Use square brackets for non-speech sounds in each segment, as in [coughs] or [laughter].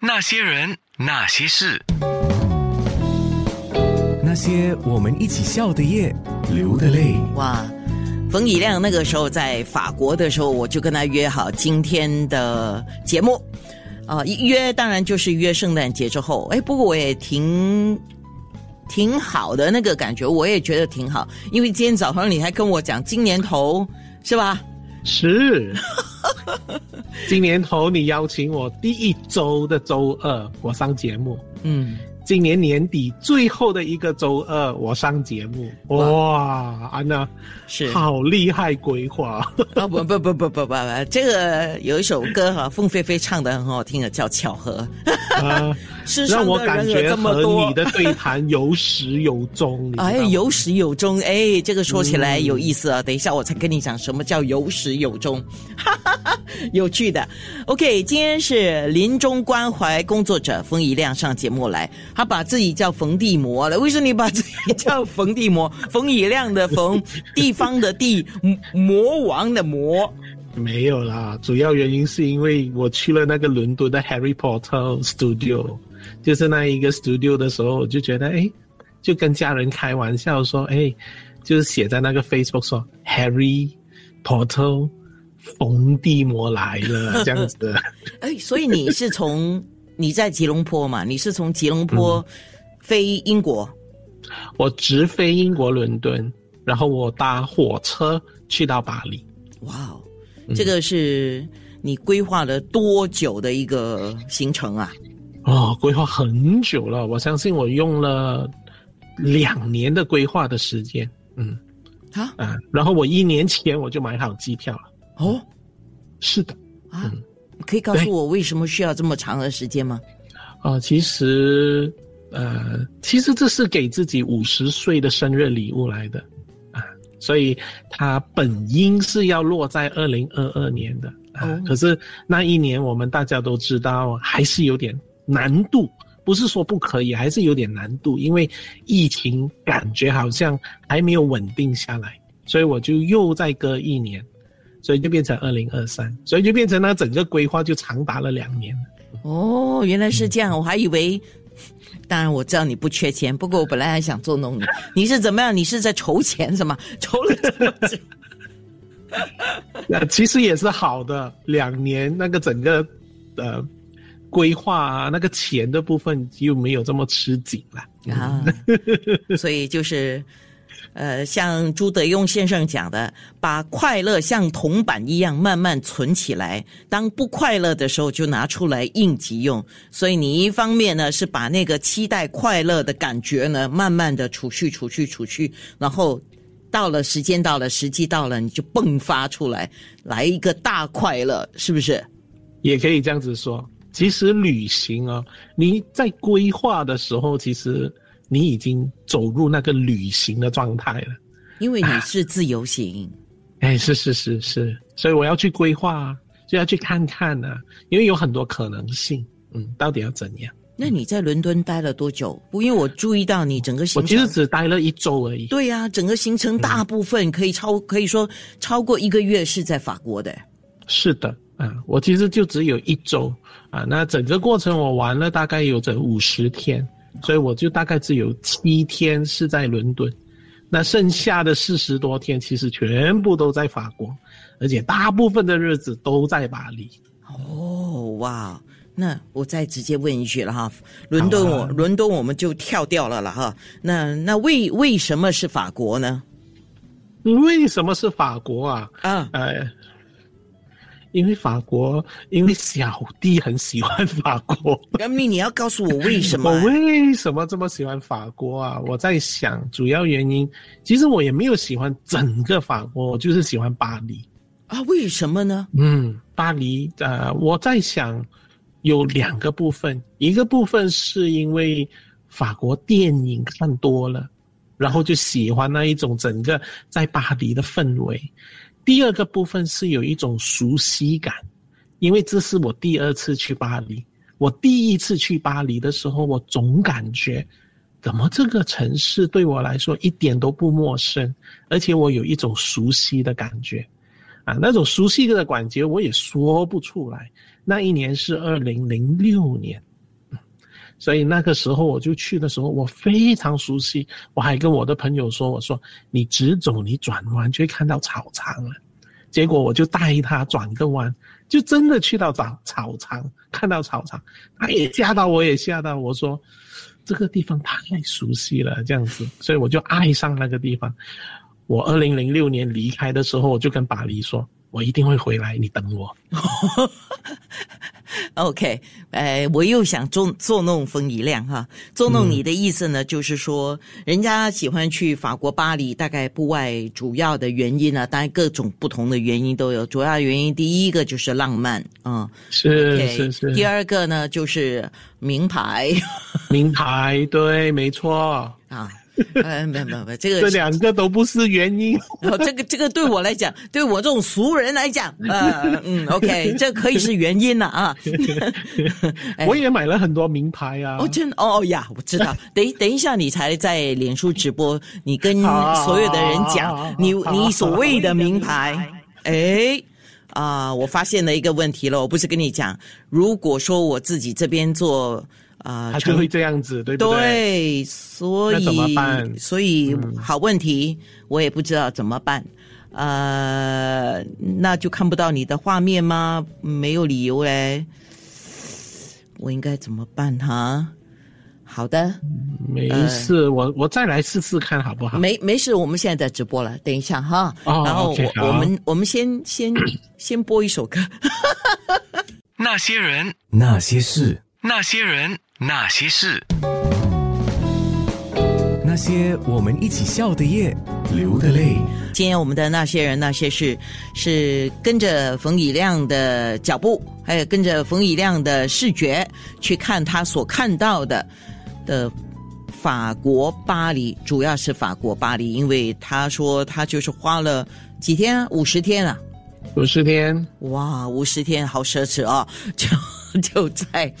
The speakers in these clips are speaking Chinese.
那些人，那些事，那些我们一起笑的夜，流的泪。哇，冯以亮那个时候在法国的时候，我就跟他约好今天的节目，啊、约当然就是约圣诞节之后。哎，不过我也挺挺好的那个感觉，我也觉得挺好，因为今天早上你还跟我讲今年头是吧？是，[laughs] 今年头你邀请我第一周的周二我上节目，嗯，今年年底最后的一个周二我上节目，哇，安娜是。好厉害规划，啊不不不不不不不，这个有一首歌哈，凤飞飞唱的很好听的，叫《巧合》。啊，[laughs] 世上让我感的人有觉和这么多你的对谈有始有终，哎，有始有终，哎，这个说起来有意思啊。等一下我才跟你讲什么叫有始有终，哈哈哈，有趣的。OK，今天是临终关怀工作者冯一亮上节目来，他把自己叫冯地魔了。为什么你把自己叫冯地魔？冯以亮的冯，地方的地，[laughs] 魔王的魔。没有啦，主要原因是因为我去了那个伦敦的 Harry Potter Studio，就是那一个 studio 的时候，我就觉得，哎，就跟家人开玩笑说，哎，就是写在那个 Facebook 说 Harry Potter 冯地魔来了 [laughs] 这样子的。[laughs] 哎，所以你是从你在吉隆坡嘛？你是从吉隆坡飞英国？我直飞英国伦敦，然后我搭火车去到巴黎。哇哦，这个是你规划了多久的一个行程啊？哦，规划很久了，我相信我用了两年的规划的时间。嗯。啊？啊，然后我一年前我就买好机票了。哦？是的，啊，可以告诉我为什么需要这么长的时间吗？啊、其实呃，其实这是给自己五十岁的生日礼物来的。啊，所以它本应是要落在二零二二年的。啊，哦。可是那一年我们大家都知道还是有点难度。不是说不可以，还是有点难度，因为疫情感觉好像还没有稳定下来，所以我就又再隔一年，所以就变成二零二三，所以就变成那整个规划就长达了两年了。哦，原来是这样，我还以为。当然我知道你不缺钱，不过我本来还想捉弄你。你是怎么样？你是在筹钱是吗？[laughs] 筹了这么久？[laughs] 那，其实也是好的，两年那个整个呃规划啊，那个钱的部分就没有这么吃紧了。啊，[laughs] 所以就是，呃，像朱德庸先生讲的，把快乐像铜板一样慢慢存起来，当不快乐的时候就拿出来应急用。所以你一方面呢是把那个期待快乐的感觉呢，慢慢的储蓄、储蓄、储蓄，然后到了时间到了，时机到了，你就迸发出来，来一个大快乐，是不是？也可以这样子说。其实旅行啊，你在规划的时候，其实你已经走入那个旅行的状态了。因为你是自由行。哎，是是是是，所以我要去规划啊，就要去看看啊，因为有很多可能性。嗯，到底要怎样？那你在伦敦待了多久？不，因为我注意到你整个行程我其实，只待了一周而已。对呀、整个行程大部分可以超，可以说超过一个月是在法国的。是的，啊，我其实就只有一周啊，那整个过程我玩了大概有整五十天，所以我就大概只有七天是在伦敦，那剩下的四十多天其实全部都在法国，而且大部分的日子都在巴黎。哦，哇！那我再直接问一句了哈，伦敦我、伦敦我们就跳掉了了哈。那那为为什么是法国呢？为什么是法国啊？啊，呃，因为法国，因为小弟很喜欢法国。杨幂你要告诉我为什么 [laughs] 我？为什么这么喜欢法国啊？我在想，主要原因其实我也没有喜欢整个法国，我就是喜欢巴黎。啊，为什么呢？嗯，巴黎，呃，我在想有两个部分，一个部分是因为法国电影看多了，然后就喜欢那一种整个在巴黎的氛围。第二个部分是有一种熟悉感，因为这是我第二次去巴黎。我第一次去巴黎的时候，我总感觉，怎么这个城市对我来说一点都不陌生，而且我有一种熟悉的感觉。啊，那种熟悉的感觉我也说不出来。那一年是二零零六年，所以那个时候我就去的时候，我非常熟悉。我还跟我的朋友说：“我说你直走，你转弯就会看到草场了。”结果我就带他转个弯，就真的去到草草场，看到草场，他也吓到，我也吓到。我说这个地方太熟悉了，这样子，所以我就爱上那个地方。我二零零六年离开的时候，我就跟巴黎说。我一定会回来，你等我。[laughs] [laughs] OK，呃，我又想捉捉弄风一亮哈，捉弄你的意思呢，就是说，人家喜欢去法国巴黎，大概不外主要的原因呢，当然各种不同的原因都有。主要原因第一个就是浪漫啊，是是是。第二个呢就是名牌，[laughs] 名牌对，没错啊。呃，[laughs] 没有没有没有，这个这两个都不是原因。[laughs] 然后这个这个对我来讲，对我这种俗人来讲，呃嗯，OK，这可以是原因了啊。[laughs] 我也买了很多名牌啊。哦，真哦呀，我知道。等等一下，你才在脸书直播，你跟所有的人讲你你所谓的名牌。哎啊，我发现了一个问题了。我不是跟你讲，如果说我自己这边做。啊，他就会这样子，对不对？对，所以怎么办？所以好问题，我也不知道怎么办。呃，那就看不到你的画面吗？没有理由嘞。我应该怎么办哈？好的，没事，我我再来试试看好不好？没没事，我们现在在直播了，等一下哈。然后我我们我们先先 [coughs] 先播一首歌。[laughs] 那些人，那些事，那些人。那些事，那些我们一起笑的夜，流的泪。今天我们的那些人那些事，是跟着冯以亮的脚步，还有跟着冯以亮的视觉去看他所看到的的法国巴黎，主要是法国巴黎，因为他说他就是花了几天，五十天啊，五十天，哇，五十天好奢侈哦，就 [laughs] 就在。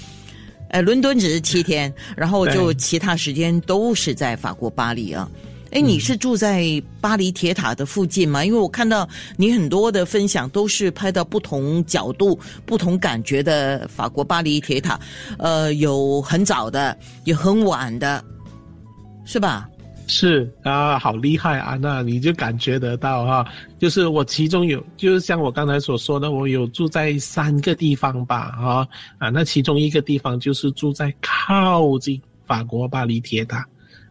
哎，伦敦只是七天，然后就其他时间都是在法国巴黎啊。哎，你是住在巴黎铁塔的附近吗？因为我看到你很多的分享都是拍到不同角度、不同感觉的法国巴黎铁塔，呃，有很早的，有很晚的，是吧？是啊，好厉害啊！那你就感觉得到哈，就是我其中有，就是像我刚才所说的，我有住在三个地方吧，啊啊，那其中一个地方就是住在靠近法国巴黎铁塔，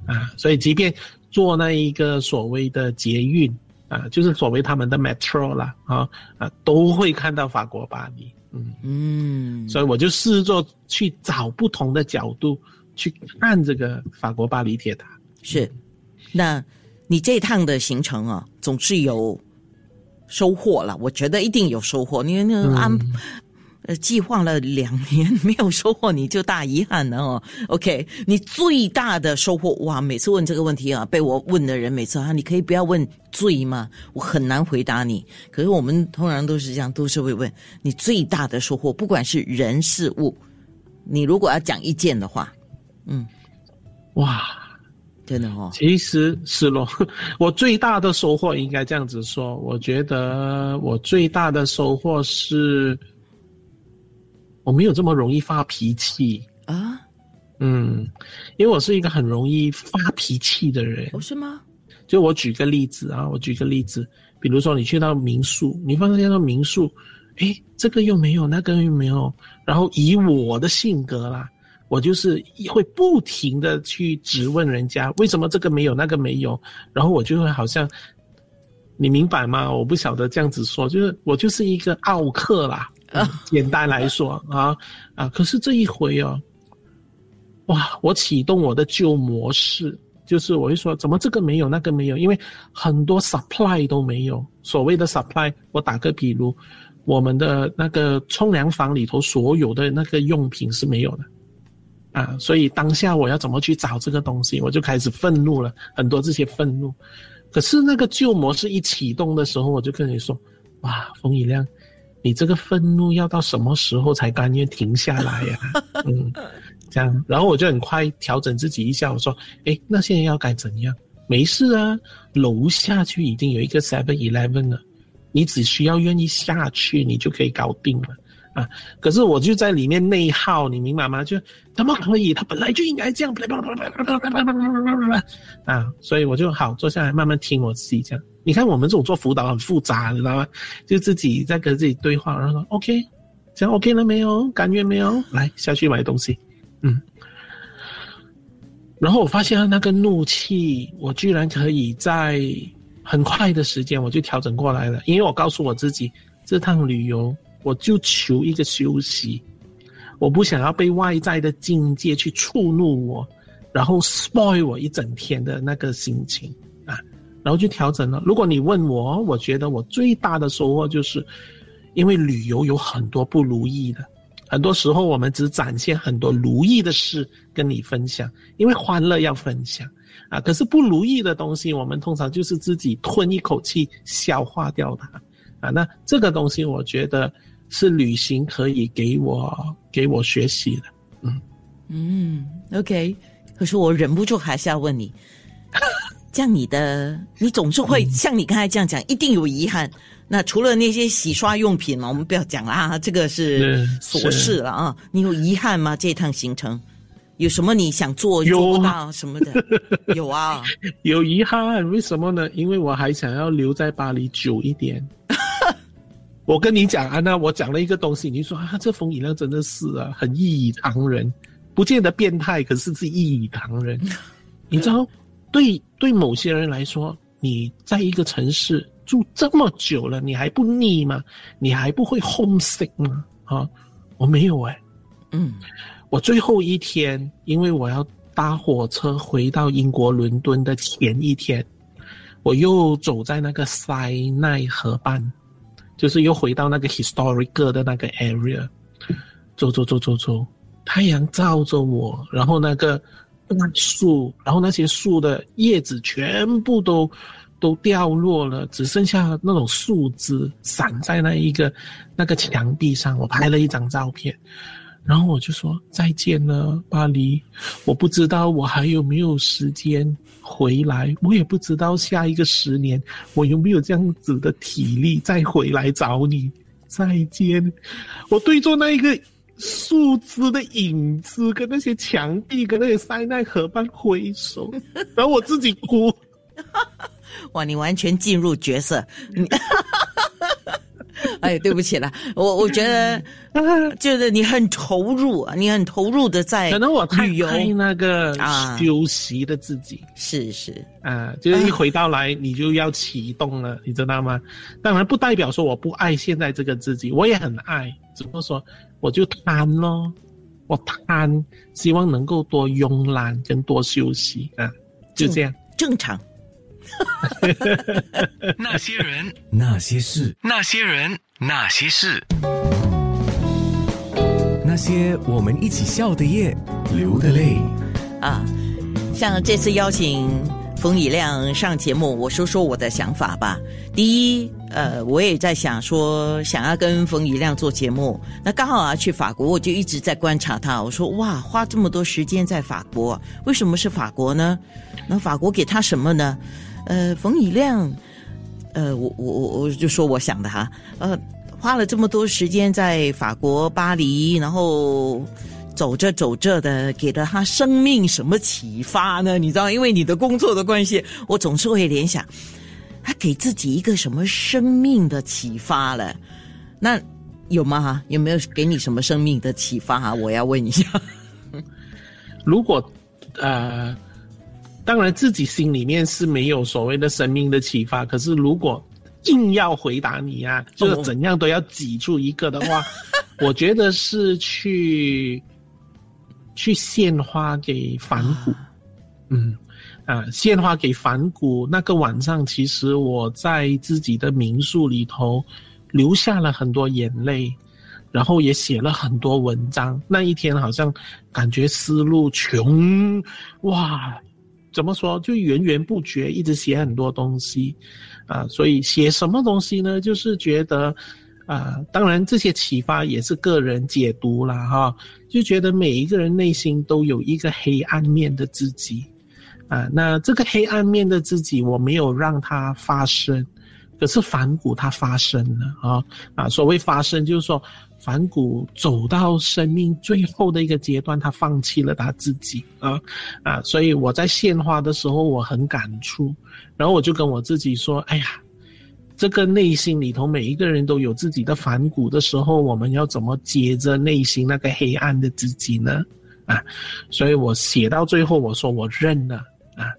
啊，所以即便坐那一个所谓的捷运啊，就是所谓他们的 metro 啦，啊啊，都会看到法国巴黎，嗯嗯，所以我就试着去找不同的角度去看这个法国巴黎铁塔，是。那，你这趟的行程啊，总是有收获了。我觉得一定有收获。你那安呃计划了两年没有收获，你就大遗憾了哦。OK，你最大的收获哇！每次问这个问题啊，被我问的人每次啊，你可以不要问最吗？我很难回答你。可是我们通常都是这样，都是会问你最大的收获，不管是人事物。你如果要讲一件的话，嗯，哇。真的哦，其实是咯，[laughs] 我最大的收获应该这样子说，我觉得我最大的收获是，我没有这么容易发脾气啊。嗯，因为我是一个很容易发脾气的人。不是吗？就我举个例子啊，我举个例子，比如说你去到民宿，你发现到民宿，哎，这个又没有，那个又没有，然后以我的性格啦。我就是会不停的去质问人家为什么这个没有那个没有，然后我就会好像，你明白吗？我不晓得这样子说，就是我就是一个奥客啦。简单来说啊啊，可是这一回哦，哇，我启动我的旧模式，就是我会说怎么这个没有那个没有，因为很多 supply 都没有。所谓的 supply，我打个比如，我们的那个冲凉房里头所有的那个用品是没有的。啊，所以当下我要怎么去找这个东西，我就开始愤怒了，很多这些愤怒。可是那个旧模式一启动的时候，我就跟你说：“哇，冯以亮，你这个愤怒要到什么时候才甘愿停下来呀？” [laughs] 嗯，这样，然后我就很快调整自己一下，我说：“哎，那现在要该怎样？没事啊，楼下去已经有一个 Seven Eleven 了。”你只需要愿意下去，你就可以搞定了啊。可是我就在里面内耗，你明白吗？就怎么可以？他本来就应该这样，啊，所以我就好坐下来慢慢听我自己讲。你看我们这种做辅导很复杂，你知道吗？就自己在跟自己对话，然后说 OK，这样 OK 了没有？感觉没有？来下去买东西，嗯。然后我发现那个怒气，我居然可以在很快的时间我就调整过来了，因为我告诉我自己，这趟旅游我就求一个休息，我不想要被外在的境界去触怒我，然后 spoil 我一整天的那个心情啊，然后就调整了。如果你问我，我觉得我最大的收获就是，因为旅游有很多不如意的。很多时候，我们只展现很多如意的事跟你分享，因为欢乐要分享啊。可是不如意的东西，我们通常就是自己吞一口气消化掉它啊。那这个东西，我觉得是旅行可以给我给我学习的。嗯嗯，OK。可是我忍不住还是要问你，[laughs] 像你的，你总是会像你刚才这样讲，一定有遗憾。那除了那些洗刷用品嘛，我们不要讲了啊，这个是琐事了啊。你有遗憾吗？这趟行程有什么你想做做不到什么的？[laughs] 有啊，有遗憾。为什么呢？因为我还想要留在巴黎久一点。我跟你讲，安娜，我讲了一个东西，你说啊，这风饮料真的是啊，很异于常人，不见得变态，可是是异于常人。[laughs] 你知道，对对某些人来说，你在一个城市。住这么久了，你还不腻吗？你还不会 homesick 吗？啊，我没有哎，嗯，我最后一天，因为我要搭火车回到英国伦敦的前一天，我又走在那个塞奈河畔，就是又回到那个 historic 的那个 area，走走走走走，太阳照着我，然后那个树，然后那些树的叶子全部都。都掉落了，只剩下那种树枝散在那一个那个墙壁上。我拍了一张照片，然后我就说再见了，巴黎。我不知道我还有没有时间回来，我也不知道下一个十年我有没有这样子的体力再回来找你。再见。我对着那一个树枝的影子，跟那些墙壁，跟那些塞纳河畔挥手，[laughs] 然后我自己哭。哇，你完全进入角色，哎，对不起了，我我觉得 [laughs] 就是你很投入啊，你很投入的在可能我太那个休息的自己是是啊，就是一回到来你就要启动了，你知道吗？当然不代表说我不爱现在这个自己，我也很爱，只不过说我就贪咯，我贪，希望能够多慵懒跟多休息啊，就这样正常。[laughs] 那些人，那些事，那些人，那些事，那些我们一起笑的夜，流的泪啊！像这次邀请冯以亮上节目，我说说我的想法吧。第一，呃，我也在想说，想要跟冯以亮做节目，那刚好啊去法国，我就一直在观察他。我说哇，花这么多时间在法国，为什么是法国呢？那法国给他什么呢？呃，冯以亮，呃，我我我我就说我想的哈，呃，花了这么多时间在法国巴黎，然后走着走着的，给了他生命什么启发呢？你知道，因为你的工作的关系，我总是会联想，他给自己一个什么生命的启发了？那有吗？哈，有没有给你什么生命的启发？哈，我要问一下。[laughs] 如果呃。当然，自己心里面是没有所谓的生命的启发。可是，如果硬要回答你呀，就是怎样都要挤出一个的话，[laughs] 我觉得是去去献花给反骨。嗯，啊，献花给反骨。那个晚上，其实我在自己的民宿里头流下了很多眼泪，然后也写了很多文章。那一天好像感觉思路穷，哇！怎么说？就源源不绝，一直写很多东西，啊，所以写什么东西呢？就是觉得，啊，当然这些启发也是个人解读啦哈，就觉得每一个人内心都有一个黑暗面的自己，啊，那这个黑暗面的自己，我没有让它发生，可是反骨它发生了啊啊！所谓发生，就是说反骨走到生命最后的一个阶段，他放弃了他自己啊啊！所以我在献花的时候，我很感触，然后我就跟我自己说：“哎呀，这个内心里头每一个人都有自己的反骨的时候，我们要怎么接着内心那个黑暗的自己呢？”啊！所以我写到最后，我说我认了啊，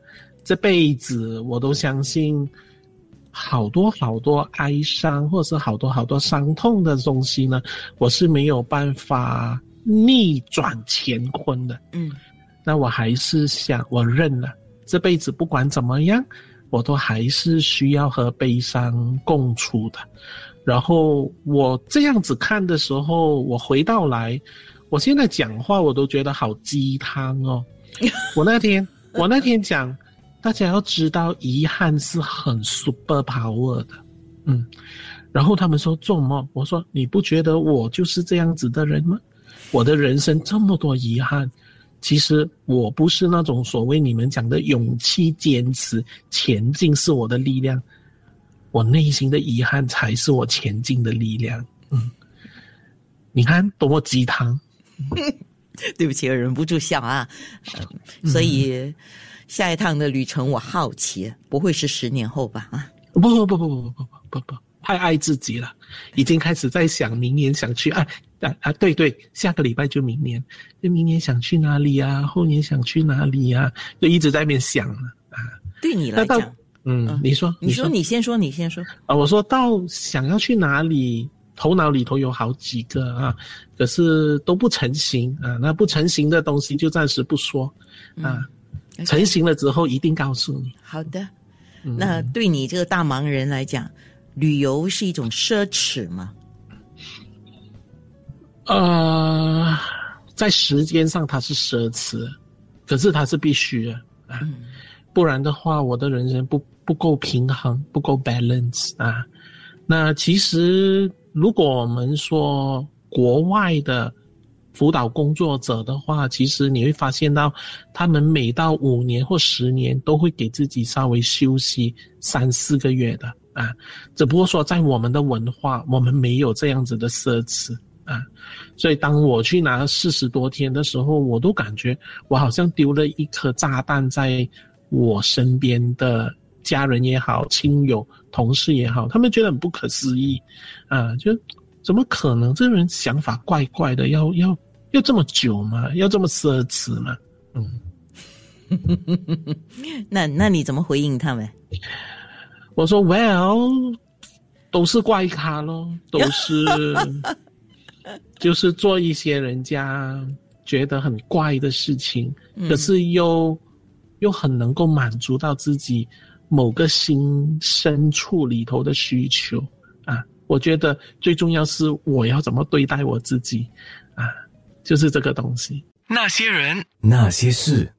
这辈子我都相信。好多好多哀伤，或者是好多好多伤痛的东西呢，我是没有办法逆转乾坤的。嗯，那我还是想，我认了，这辈子不管怎么样，我都还是需要和悲伤共处的。然后我这样子看的时候，我回到来，我现在讲话我都觉得好鸡汤哦。我那天，我那天讲。大家要知道，遗憾是很 super power 的，嗯。然后他们说做梦，我说你不觉得我就是这样子的人吗？我的人生这么多遗憾，其实我不是那种所谓你们讲的勇气、坚持、前进是我的力量，我内心的遗憾才是我前进的力量。嗯，你看多么鸡汤。[laughs] 对不起，忍不住笑啊。所以。下一趟的旅程，我好奇，不会是十年后吧？啊，不不不不不不不不不，太爱自己了，已经开始在想明年想去啊啊啊！对对，下个礼拜就明年，就明年想去哪里啊？后年想去哪里啊？就一直在那边想啊。对你来讲，嗯，你说，你说，你先说，你先说啊！我说到想要去哪里，头脑里头有好几个啊，可是都不成型啊。那不成型的东西就暂时不说啊。成型了之后，一定告诉你。好的，那对你这个大忙人来讲，旅游是一种奢侈吗？呃，在时间上它是奢侈，可是它是必须的啊，不然的话，我的人生不不够平衡，不够 balance 啊。那其实，如果我们说国外的。辅导工作者的话，其实你会发现到，他们每到五年或十年都会给自己稍微休息三四个月的啊。只不过说，在我们的文化，我们没有这样子的奢侈啊。所以当我去拿四十多天的时候，我都感觉我好像丢了一颗炸弹在我身边的家人也好、亲友、同事也好，他们觉得很不可思议啊，就怎么可能？这个人想法怪怪的，要要。要这么久吗？要这么奢侈吗？嗯，[laughs] 那那你怎么回应他们？我说，Well，都是怪咖咯，都是，[laughs] 就是做一些人家觉得很怪的事情，可是又又很能够满足到自己某个心深处里头的需求啊。我觉得最重要是我要怎么对待我自己啊。就是这个东西。那些人，那些事。